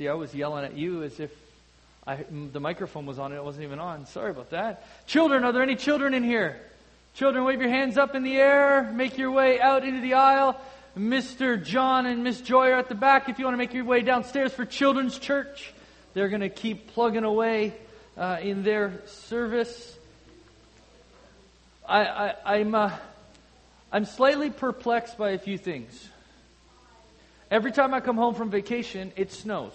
See, I was yelling at you as if I, the microphone was on and it wasn't even on. Sorry about that. Children, are there any children in here? Children, wave your hands up in the air. Make your way out into the aisle. Mr. John and Miss Joy are at the back. If you want to make your way downstairs for Children's Church, they're going to keep plugging away uh, in their service. I, I, I'm, uh, I'm slightly perplexed by a few things. Every time I come home from vacation, it snows.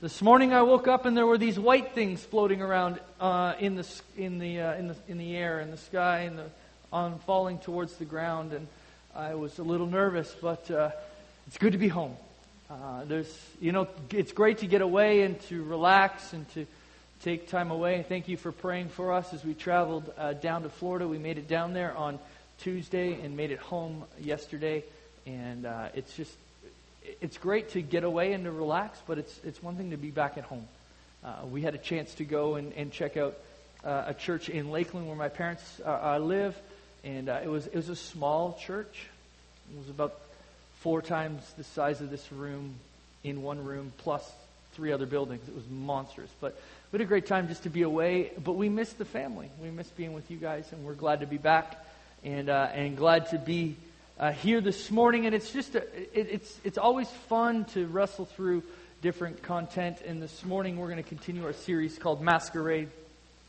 This morning I woke up and there were these white things floating around uh, in, the, in, the, uh, in, the, in the air, in the sky, and on falling towards the ground. And I was a little nervous, but uh, it's good to be home. Uh, there's, you know, it's great to get away and to relax and to take time away. Thank you for praying for us as we traveled uh, down to Florida. We made it down there on Tuesday and made it home yesterday. And uh, it's just it's great to get away and to relax, but it's, it's one thing to be back at home. Uh, we had a chance to go and, and check out uh, a church in Lakeland where my parents uh, live, and uh, it, was, it was a small church. It was about four times the size of this room in one room, plus three other buildings. It was monstrous. But we had a great time just to be away, but we missed the family. We missed being with you guys, and we're glad to be back and, uh, and glad to be uh, here this morning, and it's just a, it, it's it's always fun to wrestle through different content. And this morning, we're going to continue our series called Masquerade,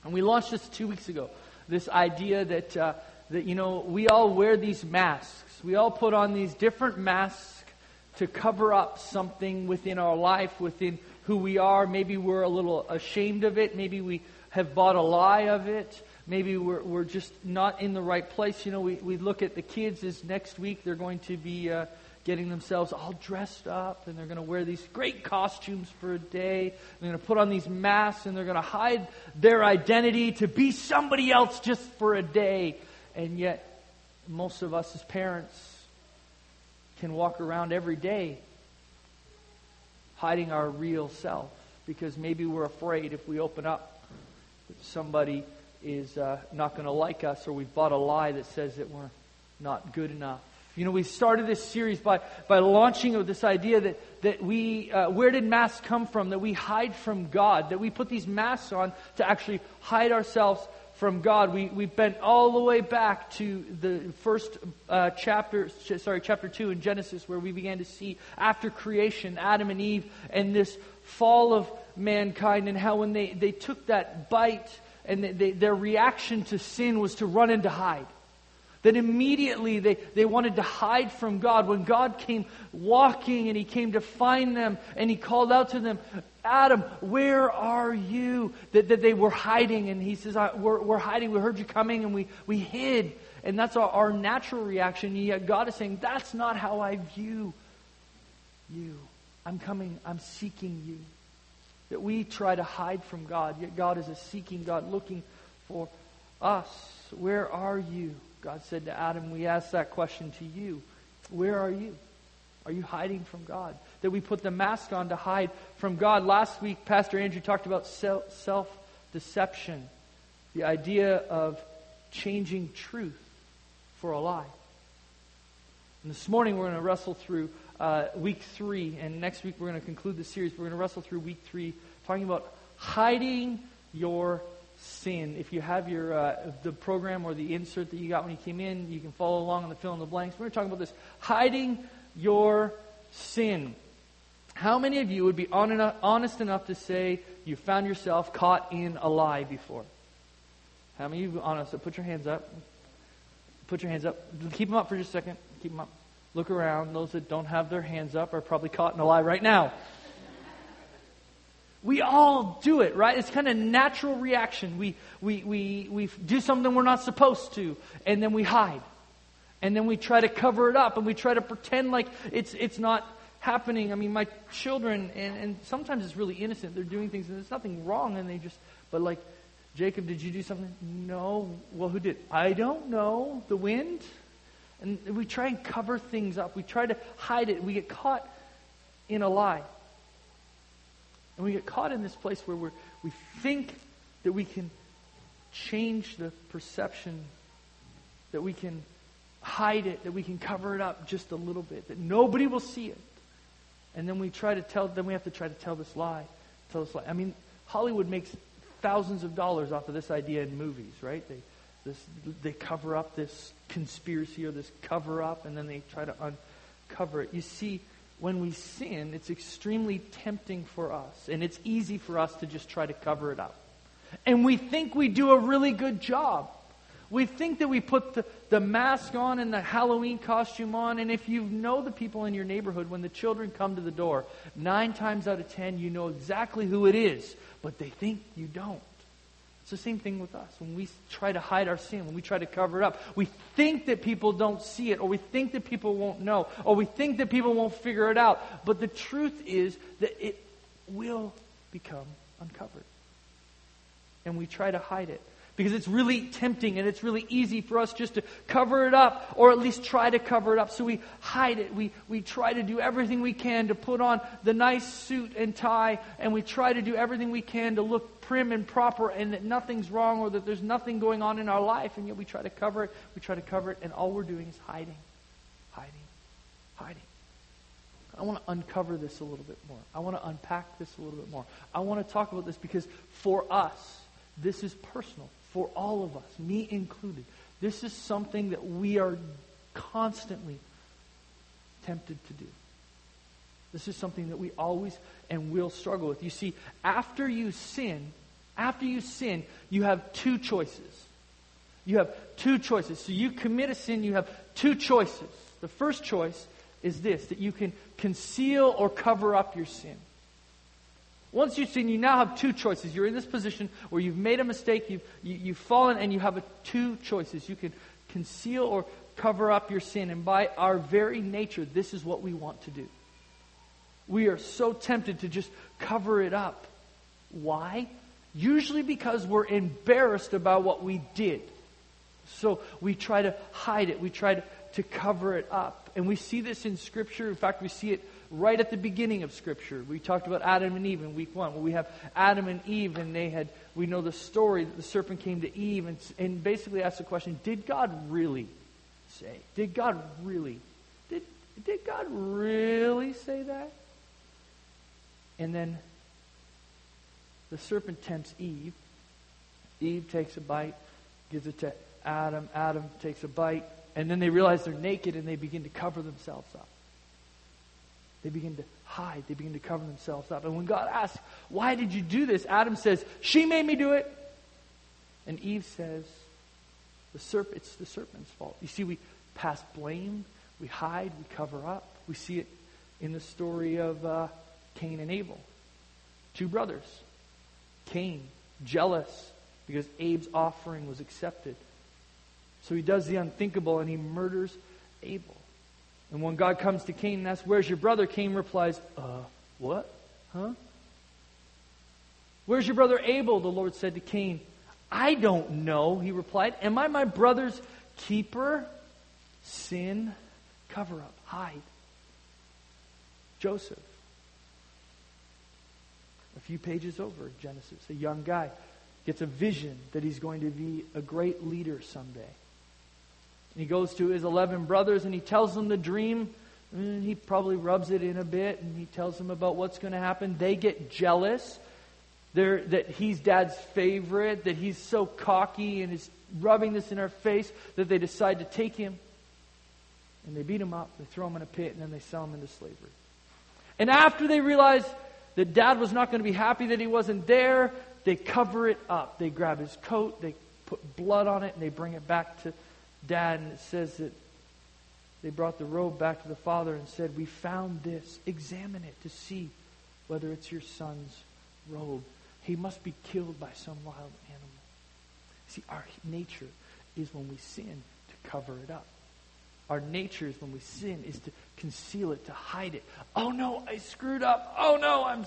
and we launched this two weeks ago. This idea that uh, that you know we all wear these masks, we all put on these different masks to cover up something within our life, within who we are. Maybe we're a little ashamed of it. Maybe we have bought a lie of it maybe we're, we're just not in the right place. You know, we, we look at the kids as next week they're going to be uh, getting themselves all dressed up and they're going to wear these great costumes for a day. They're going to put on these masks and they're going to hide their identity to be somebody else just for a day. And yet, most of us as parents can walk around every day hiding our real self because maybe we're afraid if we open up that somebody is uh, not going to like us, or we've bought a lie that says that we're not good enough. You know, we started this series by, by launching this idea that, that we, uh, where did masks come from? That we hide from God, that we put these masks on to actually hide ourselves from God. We, we bent all the way back to the first uh, chapter, sorry, chapter 2 in Genesis, where we began to see after creation, Adam and Eve, and this fall of mankind, and how when they, they took that bite, and they, their reaction to sin was to run and to hide. That immediately they, they wanted to hide from God. When God came walking and He came to find them and He called out to them, Adam, where are you? That, that they were hiding. And He says, we're, we're hiding. We heard you coming and we, we hid. And that's our, our natural reaction. And yet God is saying, that's not how I view you. I'm coming, I'm seeking you that we try to hide from God, yet God is a seeking God looking for us. Where are you? God said to Adam, we ask that question to you. Where are you? Are you hiding from God? That we put the mask on to hide from God. Last week, Pastor Andrew talked about self deception, the idea of changing truth for a lie. And this morning, we're going to wrestle through uh, week three, and next week we're going to conclude the series. We're going to wrestle through week three, talking about hiding your sin. If you have your uh, the program or the insert that you got when you came in, you can follow along on the fill in the blanks. We're talking about this hiding your sin. How many of you would be honest enough to say you found yourself caught in a lie before? How many of you honest? Put your hands up. Put your hands up. Keep them up for just a second. Keep them up. Look around. Those that don't have their hands up are probably caught in a lie right now. We all do it, right? It's kind of natural reaction. We, we, we, we do something we're not supposed to, and then we hide. And then we try to cover it up, and we try to pretend like it's, it's not happening. I mean, my children, and, and sometimes it's really innocent. They're doing things, and there's nothing wrong, and they just, but like, Jacob, did you do something? No. Well, who did? I don't know. The wind? And we try and cover things up. We try to hide it. We get caught in a lie. And we get caught in this place where we're, we think that we can change the perception, that we can hide it, that we can cover it up just a little bit, that nobody will see it. And then we try to tell, then we have to try to tell this lie. Tell this lie. I mean, Hollywood makes thousands of dollars off of this idea in movies, right? They, this, they cover up this conspiracy or this cover up, and then they try to uncover it. You see, when we sin, it's extremely tempting for us, and it's easy for us to just try to cover it up. And we think we do a really good job. We think that we put the, the mask on and the Halloween costume on, and if you know the people in your neighborhood, when the children come to the door, nine times out of ten, you know exactly who it is, but they think you don't. It's the same thing with us. When we try to hide our sin, when we try to cover it up, we think that people don't see it, or we think that people won't know, or we think that people won't figure it out. But the truth is that it will become uncovered. And we try to hide it. Because it's really tempting and it's really easy for us just to cover it up or at least try to cover it up. So we hide it. We, we try to do everything we can to put on the nice suit and tie and we try to do everything we can to look prim and proper and that nothing's wrong or that there's nothing going on in our life and yet we try to cover it. We try to cover it and all we're doing is hiding, hiding, hiding. I want to uncover this a little bit more. I want to unpack this a little bit more. I want to talk about this because for us, this is personal for all of us, me included. This is something that we are constantly tempted to do. This is something that we always and will struggle with. You see, after you sin, after you sin, you have two choices. You have two choices. So you commit a sin, you have two choices. The first choice is this that you can conceal or cover up your sin. Once you've seen, you now have two choices. You're in this position where you've made a mistake, you've, you, have you have fallen, and you have a, two choices. You can conceal or cover up your sin. And by our very nature, this is what we want to do. We are so tempted to just cover it up. Why? Usually because we're embarrassed about what we did. So we try to hide it. We try to, to cover it up. And we see this in Scripture. In fact, we see it right at the beginning of Scripture. We talked about Adam and Eve in week one. Well, we have Adam and Eve, and they had, we know the story that the serpent came to Eve and, and basically asked the question Did God really say? Did God really? Did, did God really say that? And then the serpent tempts Eve. Eve takes a bite, gives it to Adam. Adam takes a bite, and then they realize they're naked and they begin to cover themselves up. They begin to hide. They begin to cover themselves up. And when God asks, Why did you do this? Adam says, She made me do it. And Eve says, the serp- It's the serpent's fault. You see, we pass blame, we hide, we cover up. We see it in the story of uh, Cain and Abel. Two brothers. Cain, jealous because Abe's offering was accepted. So he does the unthinkable and he murders Abel. And when God comes to Cain and asks, Where's your brother? Cain replies, Uh, what? Huh? Where's your brother Abel? The Lord said to Cain. I don't know, he replied. Am I my brother's keeper? Sin, cover up, hide. Joseph. A few pages over, Genesis, a young guy gets a vision that he's going to be a great leader someday. He goes to his 11 brothers and he tells them the dream. And he probably rubs it in a bit and he tells them about what's going to happen. They get jealous They're, that he's dad's favorite, that he's so cocky and is rubbing this in our face that they decide to take him. And they beat him up, they throw him in a pit, and then they sell him into slavery. And after they realize that dad was not going to be happy that he wasn't there, they cover it up. They grab his coat, they put blood on it, and they bring it back to dad, and it says that they brought the robe back to the father and said, We found this. Examine it to see whether it's your son's robe. He must be killed by some wild animal. See, our nature is when we sin to cover it up. Our nature is when we sin is to conceal it, to hide it. Oh no, I screwed up. Oh no, I'm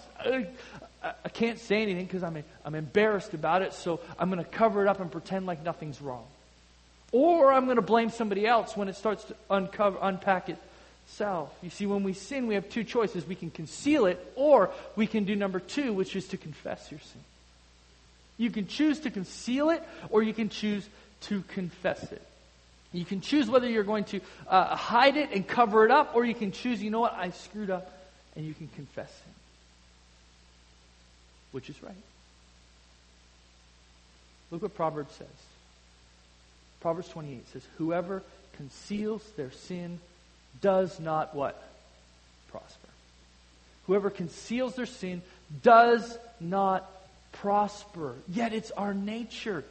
I, I can't say anything because I'm I'm embarrassed about it. So I'm going to cover it up and pretend like nothing's wrong. Or I'm going to blame somebody else when it starts to uncover, unpack itself. You see, when we sin, we have two choices. We can conceal it, or we can do number two, which is to confess your sin. You can choose to conceal it, or you can choose to confess it. You can choose whether you're going to uh, hide it and cover it up, or you can choose, you know what, I screwed up, and you can confess it. which is right. Look what Proverbs says. Proverbs 28 says, Whoever conceals their sin does not what? Prosper. Whoever conceals their sin does not prosper. Yet it's our nature.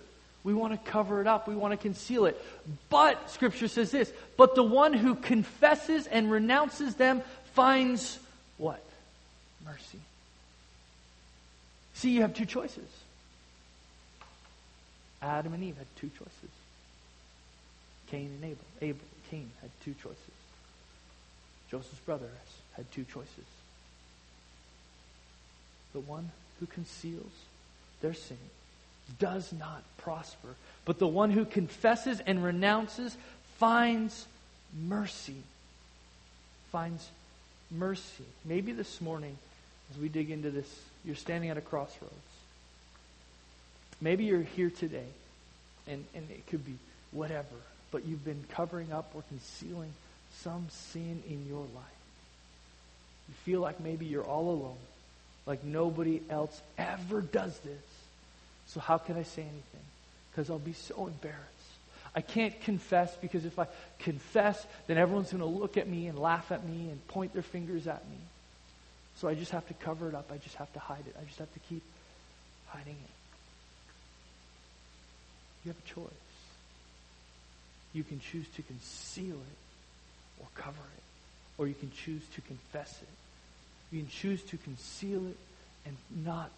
We want to cover it up. We want to conceal it. But, Scripture says this, but the one who confesses and renounces them finds what? Mercy. See, you have two choices. Adam and Eve had two choices. Cain and Abel. Abel, Cain had two choices. Joseph's brothers had two choices. The one who conceals their sin does not prosper, but the one who confesses and renounces finds mercy. Finds mercy. Maybe this morning, as we dig into this, you're standing at a crossroads. Maybe you're here today, and, and it could be whatever, but you've been covering up or concealing some sin in your life. You feel like maybe you're all alone, like nobody else ever does this. So how can I say anything? Because I'll be so embarrassed. I can't confess because if I confess, then everyone's going to look at me and laugh at me and point their fingers at me. So I just have to cover it up. I just have to hide it. I just have to keep hiding it. You have a choice. You can choose to conceal it or cover it, or you can choose to confess it. You can choose to conceal it and not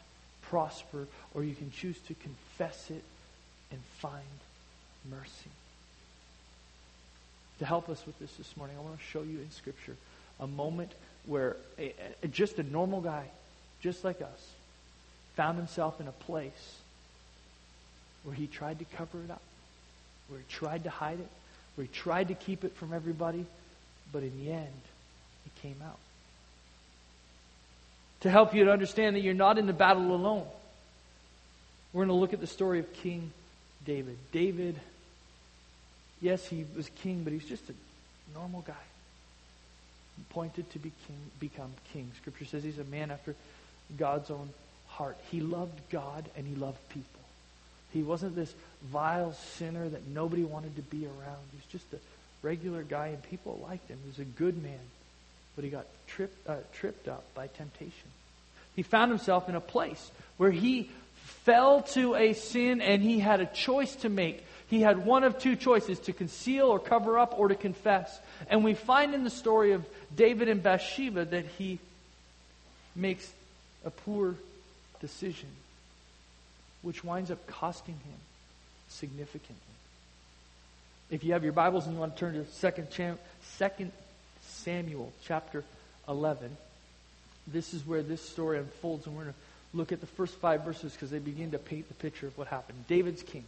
prosper, or you can choose to confess it and find mercy. To help us with this this morning, I want to show you in Scripture a moment where a, a, just a normal guy, just like us, found himself in a place where he tried to cover it up, where he tried to hide it, where he tried to keep it from everybody, but in the end, it came out to help you to understand that you're not in the battle alone. We're going to look at the story of King David. David, yes, he was king, but he's just a normal guy. Appointed to be king, become king. Scripture says he's a man after God's own heart. He loved God and he loved people. He wasn't this vile sinner that nobody wanted to be around. He was just a regular guy and people liked him. He was a good man but he got tripped, uh, tripped up by temptation. He found himself in a place where he fell to a sin and he had a choice to make. He had one of two choices to conceal or cover up or to confess. And we find in the story of David and Bathsheba that he makes a poor decision, which winds up costing him significantly. If you have your Bibles and you want to turn to 2nd, 2nd Samuel chapter 11. This is where this story unfolds, and we're going to look at the first five verses because they begin to paint the picture of what happened. David's king.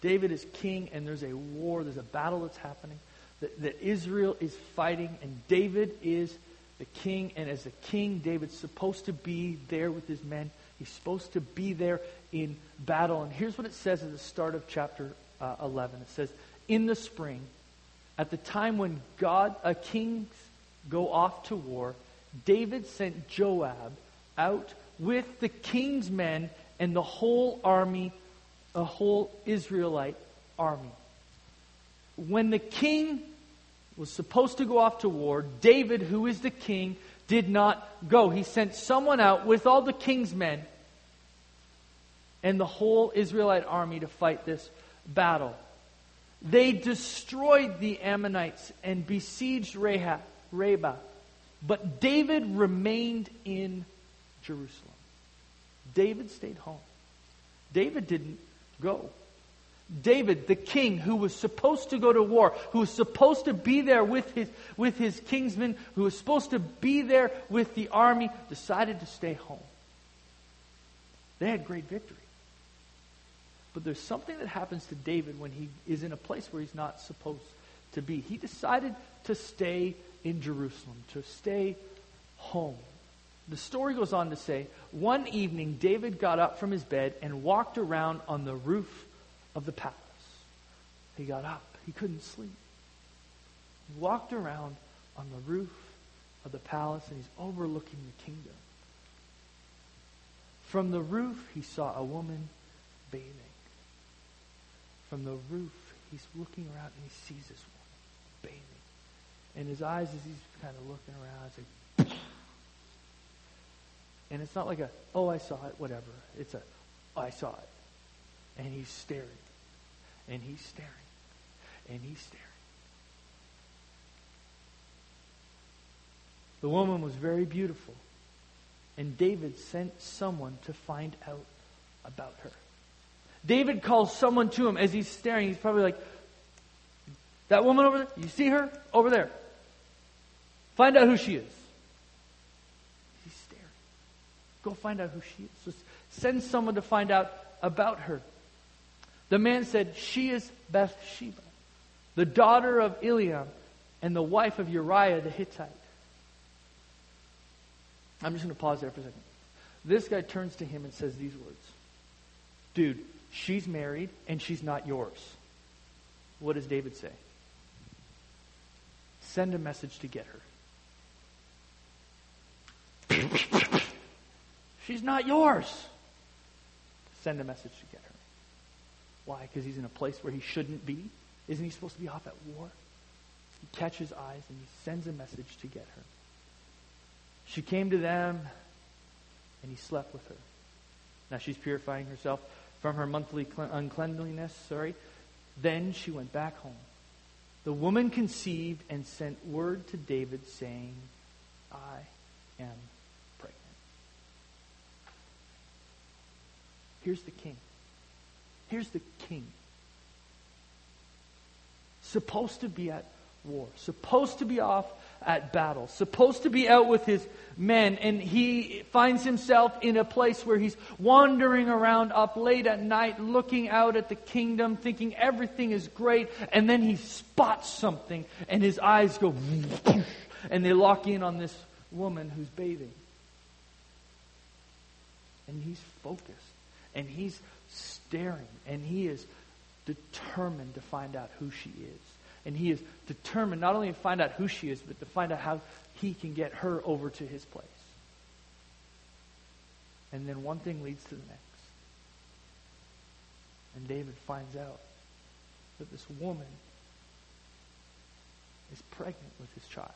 David is king, and there's a war, there's a battle that's happening that, that Israel is fighting, and David is the king. And as the king, David's supposed to be there with his men. He's supposed to be there in battle. And here's what it says at the start of chapter uh, 11 it says, In the spring, at the time when God, uh, kings go off to war, David sent Joab out with the king's men and the whole army, a whole Israelite army. When the king was supposed to go off to war, David, who is the king, did not go. He sent someone out with all the king's men and the whole Israelite army to fight this battle. They destroyed the Ammonites and besieged Rahab, Reba. But David remained in Jerusalem. David stayed home. David didn't go. David, the king who was supposed to go to war, who was supposed to be there with his, with his kingsmen, who was supposed to be there with the army, decided to stay home. They had great victory. But there's something that happens to David when he is in a place where he's not supposed to be. He decided to stay in Jerusalem, to stay home. The story goes on to say one evening, David got up from his bed and walked around on the roof of the palace. He got up, he couldn't sleep. He walked around on the roof of the palace and he's overlooking the kingdom. From the roof, he saw a woman bathing. From the roof, he's looking around and he sees this woman bathing. And his eyes, as he's kind of looking around, it's like, and it's not like a, oh, I saw it, whatever. It's a, oh, I saw it. And he's staring. And he's staring. And he's staring. The woman was very beautiful. And David sent someone to find out about her. David calls someone to him as he's staring. He's probably like, That woman over there, you see her? Over there. Find out who she is. He's staring. Go find out who she is. So send someone to find out about her. The man said, She is Bathsheba, the daughter of Eliam and the wife of Uriah the Hittite. I'm just going to pause there for a second. This guy turns to him and says these words Dude, she's married and she's not yours. What does David say? Send a message to get her. she's not yours. Send a message to get her. Why? Because he's in a place where he shouldn't be? Isn't he supposed to be off at war? He catches eyes and he sends a message to get her. She came to them, and he slept with her. Now she's purifying herself from her monthly uncleanliness, sorry. Then she went back home. The woman conceived and sent word to David saying, I am pregnant. Here's the king. Here's the king. Supposed to be at war, supposed to be off at battle, supposed to be out with his men, and he finds himself in a place where he's wandering around up late at night, looking out at the kingdom, thinking everything is great, and then he spots something, and his eyes go, and they lock in on this woman who's bathing. And he's focused, and he's staring, and he is determined to find out who she is. And he is determined not only to find out who she is, but to find out how he can get her over to his place. And then one thing leads to the next. And David finds out that this woman is pregnant with his child.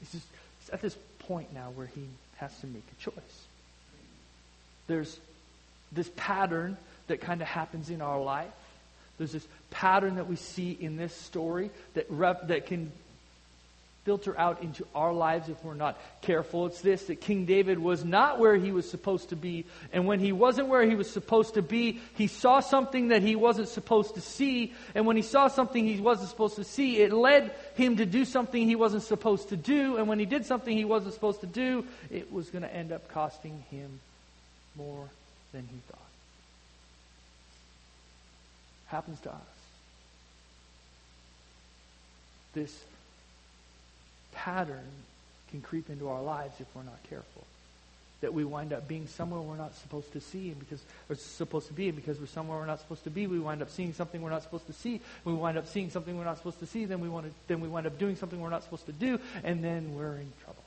He's, just, he's at this point now where he has to make a choice. There's this pattern that kind of happens in our life there's this pattern that we see in this story that, rep, that can filter out into our lives if we're not careful. It's this that King David was not where he was supposed to be. And when he wasn't where he was supposed to be, he saw something that he wasn't supposed to see. And when he saw something he wasn't supposed to see, it led him to do something he wasn't supposed to do. And when he did something he wasn't supposed to do, it was going to end up costing him more than he thought happens to us. This pattern can creep into our lives if we're not careful. That we wind up being somewhere we're not supposed to see, and because we're supposed to be, and because we're somewhere we're not supposed to be, we wind up seeing something we're not supposed to see. We wind up seeing something we're not supposed to see, then we want to, then we wind up doing something we're not supposed to do, and then we're in trouble.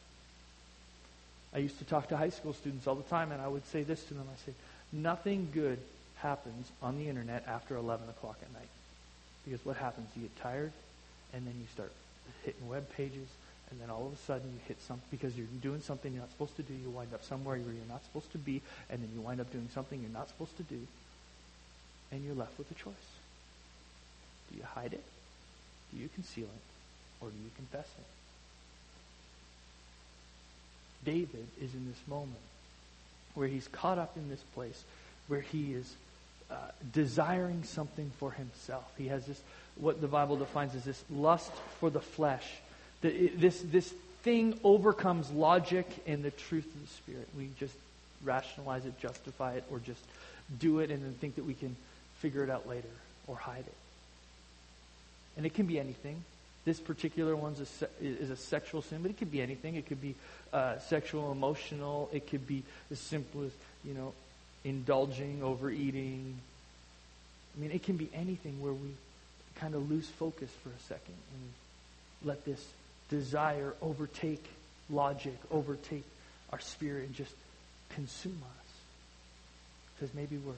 I used to talk to high school students all the time, and I would say this to them. I say, nothing good happens on the internet after 11 o'clock at night. Because what happens? You get tired, and then you start hitting web pages, and then all of a sudden you hit something because you're doing something you're not supposed to do. You wind up somewhere where you're not supposed to be, and then you wind up doing something you're not supposed to do, and you're left with a choice. Do you hide it? Do you conceal it? Or do you confess it? David is in this moment where he's caught up in this place where he is uh, desiring something for himself. He has this, what the Bible defines as this lust for the flesh. This, this thing overcomes logic and the truth of the Spirit. We just rationalize it, justify it, or just do it and then think that we can figure it out later or hide it. And it can be anything. This particular one is a sexual sin, but it could be anything. It could be uh, sexual, emotional. It could be as simple as, you know, indulging, overeating. I mean, it can be anything where we kind of lose focus for a second and let this desire overtake logic, overtake our spirit, and just consume us. Because maybe we're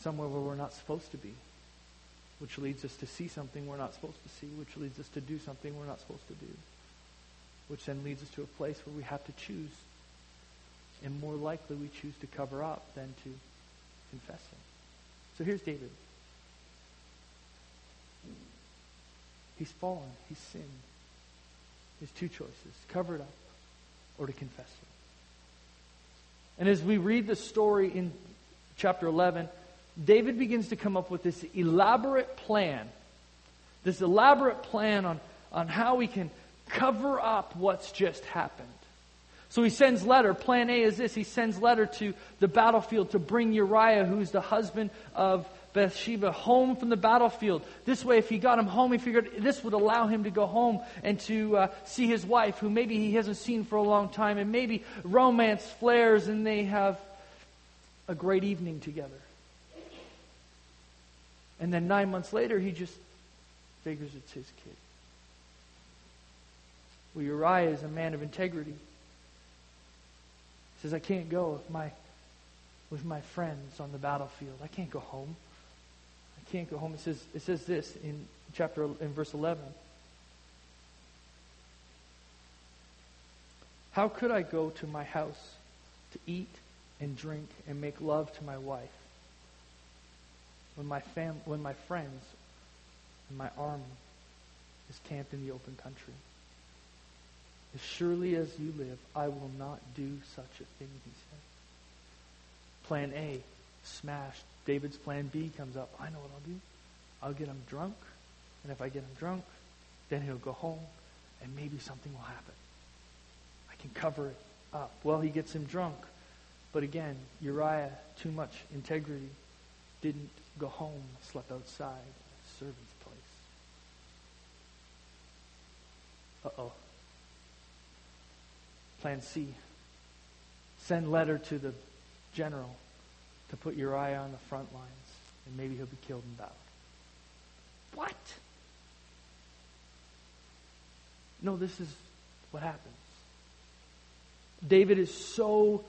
somewhere where we're not supposed to be, which leads us to see something we're not supposed to see, which leads us to do something we're not supposed to do, which then leads us to a place where we have to choose. And more likely we choose to cover up than to confess it. So here's David. He's fallen. He's sinned. Has two choices cover it up or to confess it. And as we read the story in chapter 11, David begins to come up with this elaborate plan, this elaborate plan on, on how we can cover up what's just happened. So he sends letter. Plan A is this. He sends letter to the battlefield to bring Uriah, who's the husband of Bathsheba, home from the battlefield. This way, if he got him home, he figured this would allow him to go home and to uh, see his wife, who maybe he hasn't seen for a long time, and maybe romance flares and they have a great evening together. And then nine months later, he just figures it's his kid. Well, Uriah is a man of integrity. Says, I can't go with my, with my friends on the battlefield. I can't go home. I can't go home. It says, it says this in chapter in verse 11. How could I go to my house to eat and drink and make love to my wife when my fam- when my friends and my army is camped in the open country. As surely as you live, I will not do such a thing, he said. Plan A, smashed. David's plan B comes up. I know what I'll do. I'll get him drunk, and if I get him drunk, then he'll go home, and maybe something will happen. I can cover it up. Well, he gets him drunk. But again, Uriah, too much integrity, didn't go home, slept outside, servant's place. Uh oh. Plan C. Send letter to the general to put Uriah on the front lines, and maybe he'll be killed in battle. What? No, this is what happens. David is so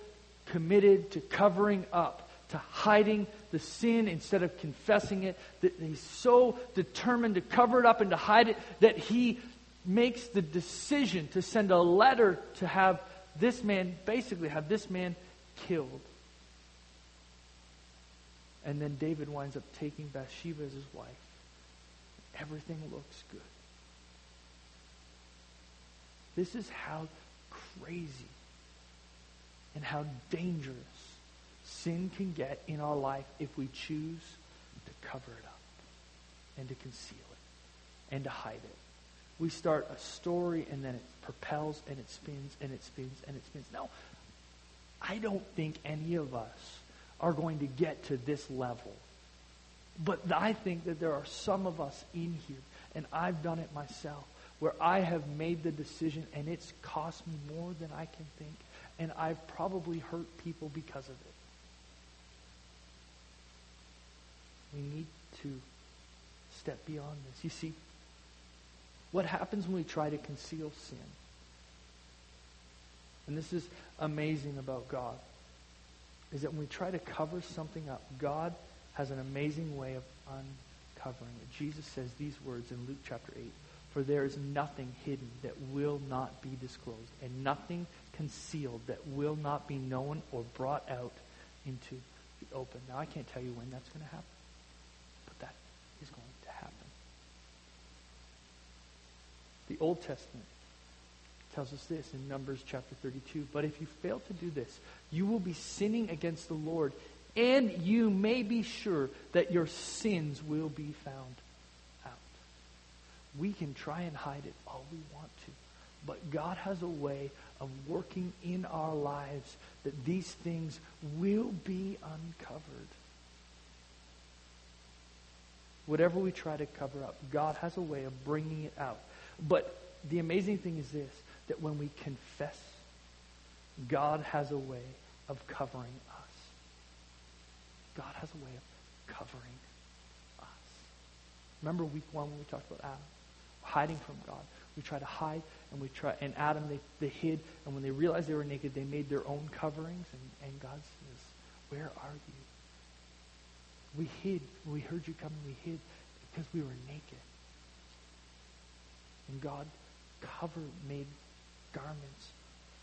committed to covering up to hiding the sin instead of confessing it, that he's so determined to cover it up and to hide it that he makes the decision to send a letter to have this man, basically, have this man killed. And then David winds up taking Bathsheba as his wife. Everything looks good. This is how crazy and how dangerous sin can get in our life if we choose to cover it up and to conceal it and to hide it. We start a story and then it propels and it spins and it spins and it spins. Now, I don't think any of us are going to get to this level. But I think that there are some of us in here, and I've done it myself, where I have made the decision and it's cost me more than I can think, and I've probably hurt people because of it. We need to step beyond this. You see, what happens when we try to conceal sin? And this is amazing about God. Is that when we try to cover something up, God has an amazing way of uncovering it. Jesus says these words in Luke chapter 8 For there is nothing hidden that will not be disclosed, and nothing concealed that will not be known or brought out into the open. Now, I can't tell you when that's going to happen but that is going to happen. The Old Testament tells us this in Numbers chapter 32. But if you fail to do this, you will be sinning against the Lord, and you may be sure that your sins will be found out. We can try and hide it all we want to, but God has a way of working in our lives that these things will be uncovered. Whatever we try to cover up, God has a way of bringing it out. But the amazing thing is this that when we confess, God has a way of covering us. God has a way of covering us. Remember week one when we talked about Adam? Hiding from God. We try to hide, and we try. And Adam, they, they hid, and when they realized they were naked, they made their own coverings. And, and God says, "Where are you?" We hid. we heard you coming, we hid because we were naked. And God covered, made garments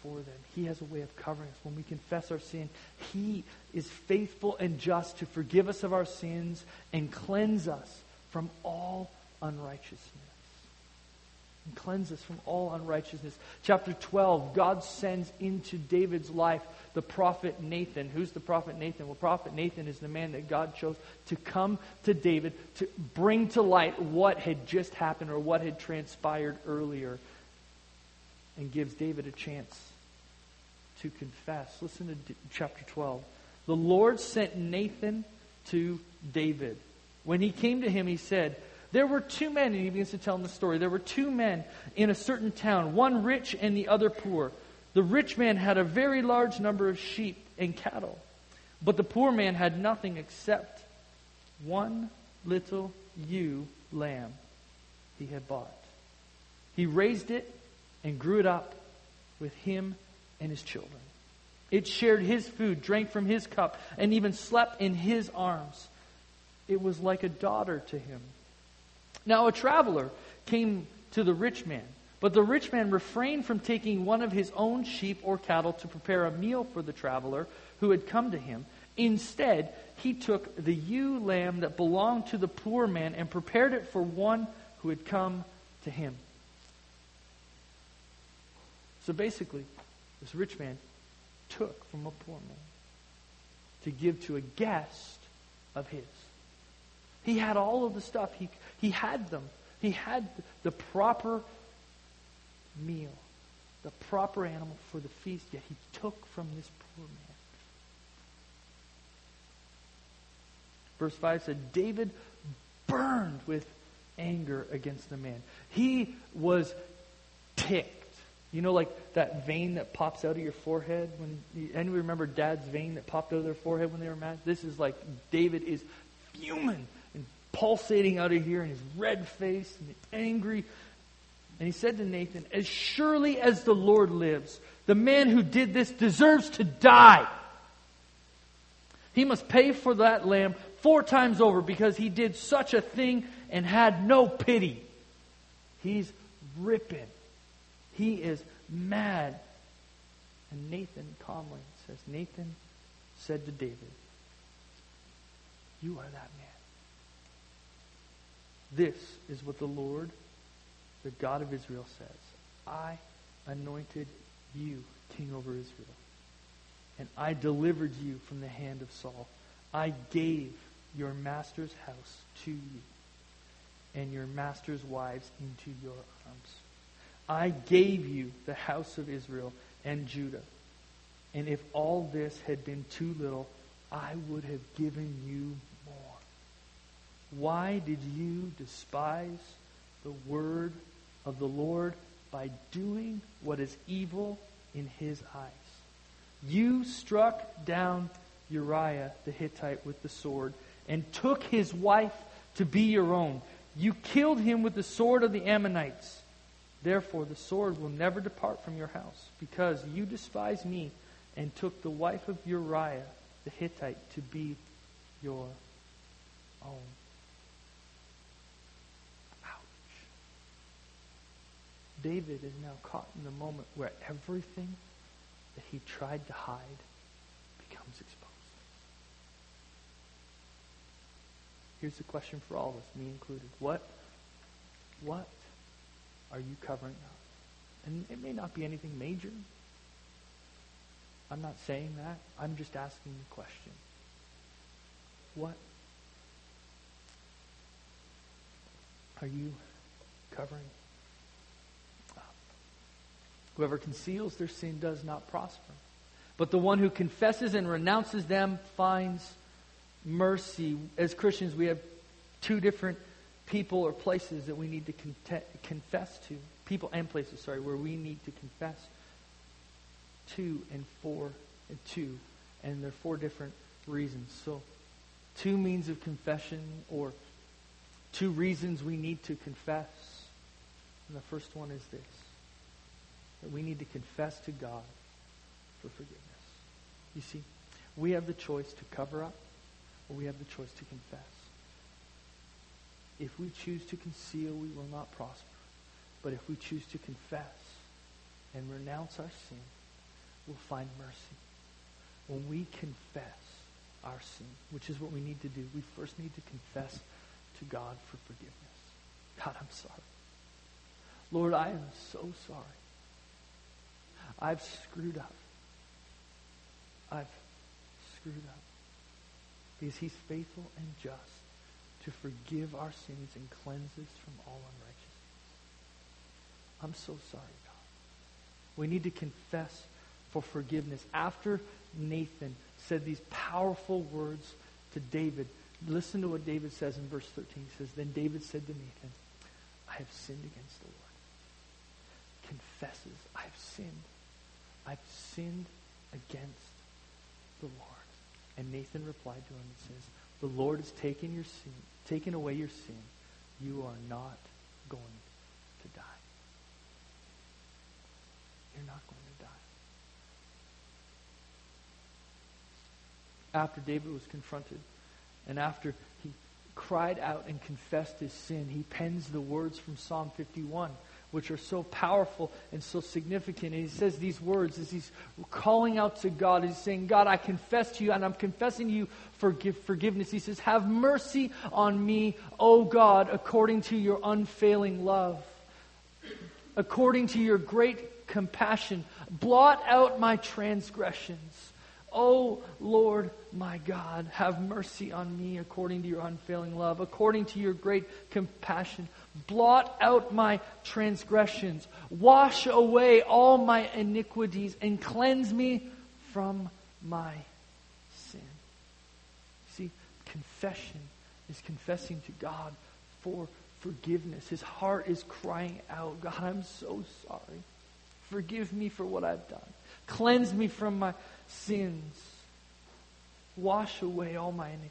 for them. He has a way of covering us. When we confess our sin, He is faithful and just to forgive us of our sins and cleanse us from all unrighteousness and cleanse us from all unrighteousness. Chapter 12, God sends into David's life the prophet Nathan. Who's the prophet Nathan? Well, prophet Nathan is the man that God chose to come to David to bring to light what had just happened or what had transpired earlier and gives David a chance to confess. Listen to chapter 12. The Lord sent Nathan to David. When he came to him, he said, there were two men, and he begins to tell him the story. There were two men in a certain town, one rich and the other poor. The rich man had a very large number of sheep and cattle, but the poor man had nothing except one little ewe lamb he had bought. He raised it and grew it up with him and his children. It shared his food, drank from his cup, and even slept in his arms. It was like a daughter to him. Now a traveler came to the rich man, but the rich man refrained from taking one of his own sheep or cattle to prepare a meal for the traveler who had come to him. Instead, he took the ewe lamb that belonged to the poor man and prepared it for one who had come to him. So basically, this rich man took from a poor man to give to a guest of his. He had all of the stuff. He, he had them. He had the proper meal, the proper animal for the feast, yet he took from this poor man. Verse 5 said, David burned with anger against the man. He was ticked. You know, like that vein that pops out of your forehead when anyone remember Dad's vein that popped out of their forehead when they were mad? This is like David is fuming pulsating out of here and his red face and angry. And he said to Nathan, As surely as the Lord lives, the man who did this deserves to die. He must pay for that lamb four times over because he did such a thing and had no pity. He's ripping. He is mad. And Nathan calmly says, Nathan said to David, You are that man. This is what the Lord, the God of Israel, says I anointed you king over Israel, and I delivered you from the hand of Saul. I gave your master's house to you, and your master's wives into your arms. I gave you the house of Israel and Judah. And if all this had been too little, I would have given you why did you despise the word of the Lord by doing what is evil in his eyes? You struck down Uriah the Hittite with the sword and took his wife to be your own. You killed him with the sword of the Ammonites. Therefore, the sword will never depart from your house, because you despise me and took the wife of Uriah the Hittite to be your own. David is now caught in the moment where everything that he tried to hide becomes exposed. Here's the question for all of us, me included. What, what are you covering up? And it may not be anything major. I'm not saying that. I'm just asking the question. What are you covering Whoever conceals their sin does not prosper. But the one who confesses and renounces them finds mercy. As Christians, we have two different people or places that we need to con- confess to. People and places, sorry, where we need to confess two and four and two. And there are four different reasons. So, two means of confession or two reasons we need to confess. And the first one is this that we need to confess to God for forgiveness. You see, we have the choice to cover up or we have the choice to confess. If we choose to conceal, we will not prosper. But if we choose to confess and renounce our sin, we'll find mercy. When we confess our sin, which is what we need to do, we first need to confess to God for forgiveness. God, I'm sorry. Lord, I am so sorry. I've screwed up. I've screwed up. Because he's faithful and just to forgive our sins and cleanse us from all unrighteousness. I'm so sorry, God. We need to confess for forgiveness. After Nathan said these powerful words to David, listen to what David says in verse 13. He says, Then David said to Nathan, I have sinned against the Lord. Confesses, I have sinned. I've sinned against the Lord. And Nathan replied to him and says, The Lord has taken your sin, taken away your sin. You are not going to die. You're not going to die. After David was confronted, and after he cried out and confessed his sin, he pens the words from Psalm 51 which are so powerful and so significant. And he says these words as he's calling out to God. He's saying, God, I confess to you, and I'm confessing to you for forgiveness. He says, Have mercy on me, O God, according to your unfailing love, according to your great compassion. Blot out my transgressions. O Lord my God, have mercy on me according to your unfailing love, according to your great compassion. Blot out my transgressions. Wash away all my iniquities and cleanse me from my sin. See, confession is confessing to God for forgiveness. His heart is crying out, God, I'm so sorry. Forgive me for what I've done. Cleanse me from my sins. Wash away all my iniquities.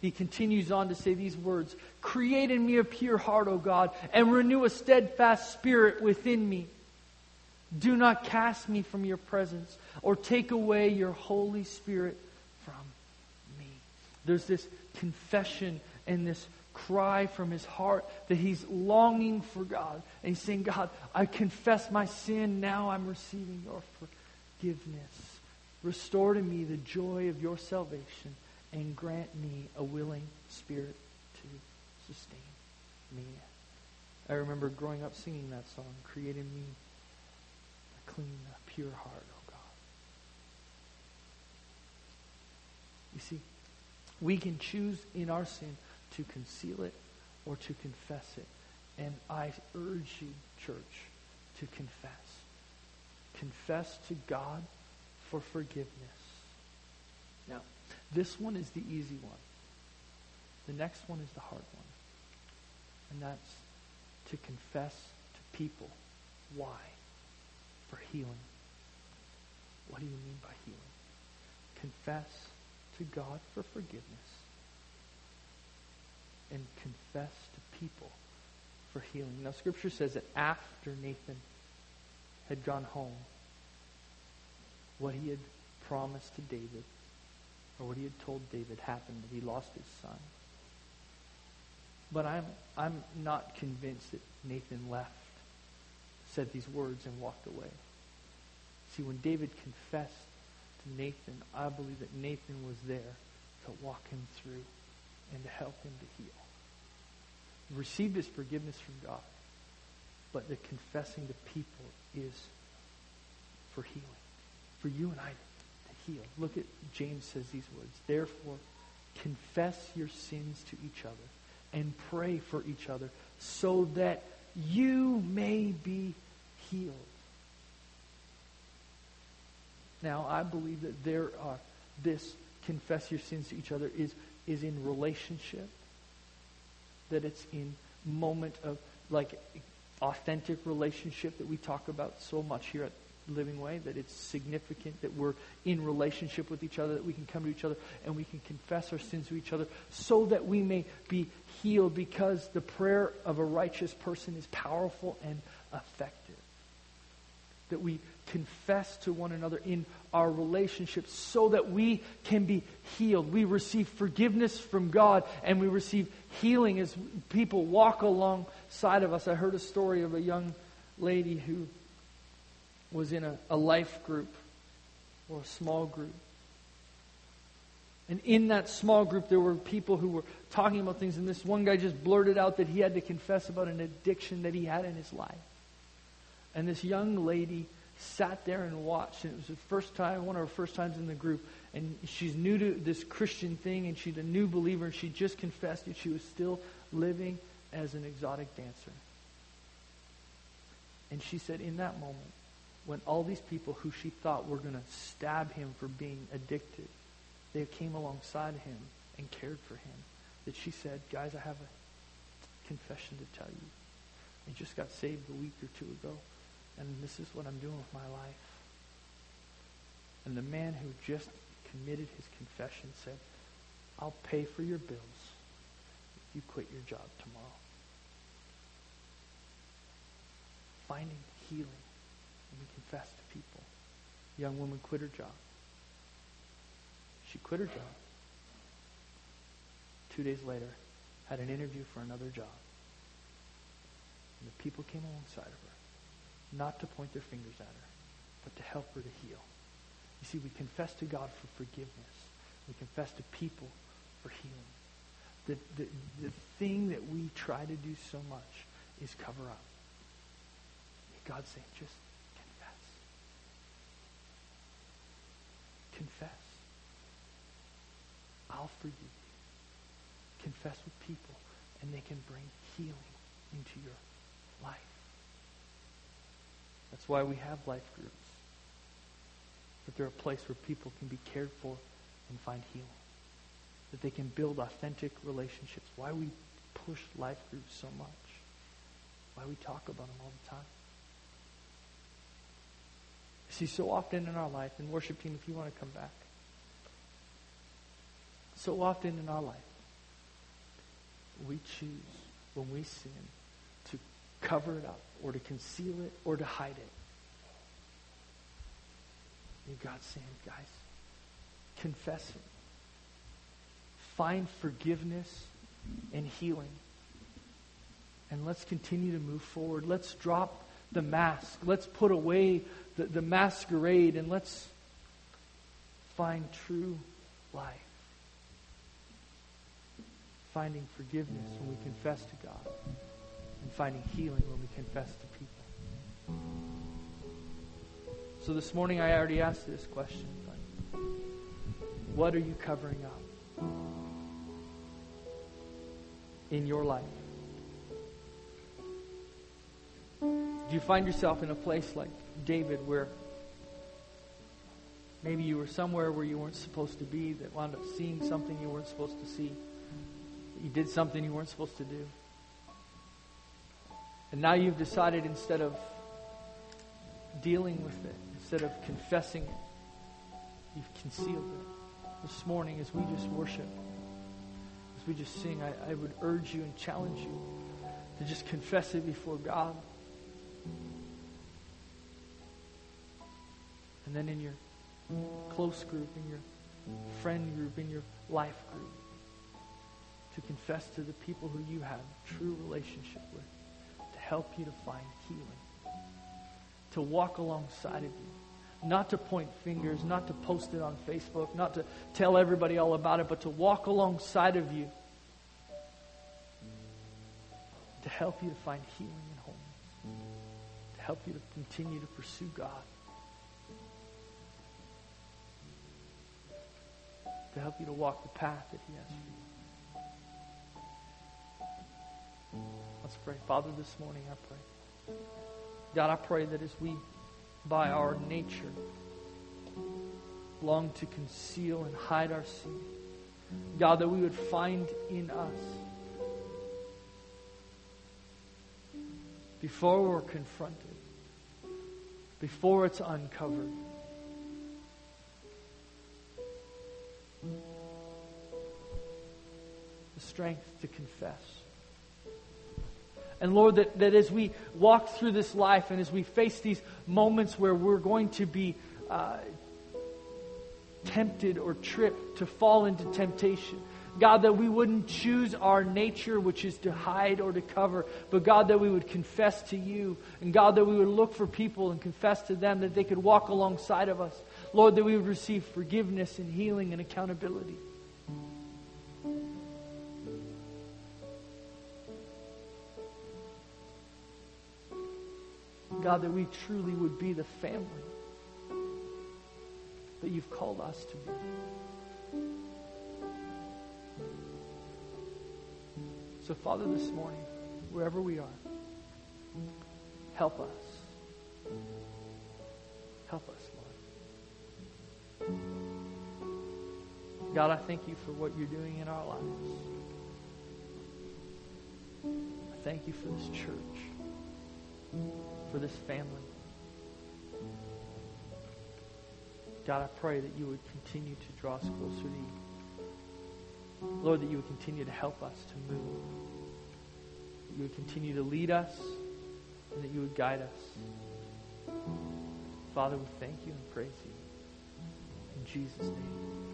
He continues on to say these words Create in me a pure heart, O God, and renew a steadfast spirit within me. Do not cast me from your presence or take away your Holy Spirit from me. There's this confession and this cry from his heart that he's longing for God. And he's saying, God, I confess my sin. Now I'm receiving your forgiveness. Restore to me the joy of your salvation and grant me a willing spirit to sustain me. I remember growing up singing that song, creating me a clean, a pure heart, oh God. You see, we can choose in our sin to conceal it or to confess it. And I urge you, church, to confess. Confess to God for forgiveness. This one is the easy one. The next one is the hard one. And that's to confess to people. Why? For healing. What do you mean by healing? Confess to God for forgiveness. And confess to people for healing. Now, Scripture says that after Nathan had gone home, what he had promised to David or what he had told David happened, that he lost his son. But I'm, I'm not convinced that Nathan left, said these words, and walked away. See, when David confessed to Nathan, I believe that Nathan was there to walk him through and to help him to heal. He received his forgiveness from God, but the confessing to people is for healing, for you and I heal. Look at James says these words. Therefore, confess your sins to each other and pray for each other so that you may be healed. Now, I believe that there are this confess your sins to each other is is in relationship. That it's in moment of like authentic relationship that we talk about so much here at living way, that it's significant, that we're in relationship with each other, that we can come to each other and we can confess our sins to each other so that we may be healed because the prayer of a righteous person is powerful and effective. That we confess to one another in our relationships so that we can be healed. We receive forgiveness from God and we receive healing as people walk alongside of us. I heard a story of a young lady who was in a, a life group or a small group. And in that small group, there were people who were talking about things, and this one guy just blurted out that he had to confess about an addiction that he had in his life. And this young lady sat there and watched, and it was the first time, one of her first times in the group, and she's new to this Christian thing, and she's a new believer, and she just confessed that she was still living as an exotic dancer. And she said, in that moment, when all these people who she thought were going to stab him for being addicted, they came alongside him and cared for him, that she said, guys, I have a confession to tell you. I just got saved a week or two ago, and this is what I'm doing with my life. And the man who just committed his confession said, I'll pay for your bills if you quit your job tomorrow. Finding healing when we confess to people. The young woman quit her job. She quit her job. Two days later, had an interview for another job. And the people came alongside of her, not to point their fingers at her, but to help her to heal. You see, we confess to God for forgiveness. We confess to people for healing. The, the, the thing that we try to do so much is cover up. God's saying, just confess. Confess. I'll forgive you. Confess with people, and they can bring healing into your life. That's why we have life groups. That they're a place where people can be cared for and find healing. That they can build authentic relationships. Why we push life groups so much. Why we talk about them all the time. See, so often in our life, and worship team, if you want to come back, so often in our life, we choose when we sin to cover it up or to conceal it or to hide it. And God's saying, guys, confess it. Find forgiveness and healing. And let's continue to move forward. Let's drop the mask. Let's put away the, the masquerade and let's find true life. Finding forgiveness when we confess to God, and finding healing when we confess to people. So this morning I already asked this question, but what are you covering up in your life? Do you find yourself in a place like David where maybe you were somewhere where you weren't supposed to be, that wound up seeing something you weren't supposed to see? You did something you weren't supposed to do. And now you've decided instead of dealing with it, instead of confessing it, you've concealed it. This morning, as we just worship, as we just sing, I, I would urge you and challenge you to just confess it before God. And then in your close group, in your friend group, in your life group, to confess to the people who you have true relationship with, to help you to find healing, to walk alongside of you, not to point fingers, not to post it on Facebook, not to tell everybody all about it, but to walk alongside of you, to help you to find healing and wholeness, to help you to continue to pursue God. To help you to walk the path that He has for you. Let's pray. Father, this morning I pray. God, I pray that as we, by our nature, long to conceal and hide our sin, God, that we would find in us, before we're confronted, before it's uncovered. The strength to confess. And Lord, that, that as we walk through this life and as we face these moments where we're going to be uh, tempted or tripped to fall into temptation, God, that we wouldn't choose our nature, which is to hide or to cover, but God, that we would confess to you. And God, that we would look for people and confess to them that they could walk alongside of us. Lord, that we would receive forgiveness and healing and accountability. God, that we truly would be the family that you've called us to be. So, Father, this morning, wherever we are, help us. Help us, Lord. God, I thank you for what you're doing in our lives. I thank you for this church, for this family. God, I pray that you would continue to draw us closer to you. Lord, that you would continue to help us to move. That you would continue to lead us and that you would guide us. Father, we thank you and praise you. In Jesus' name.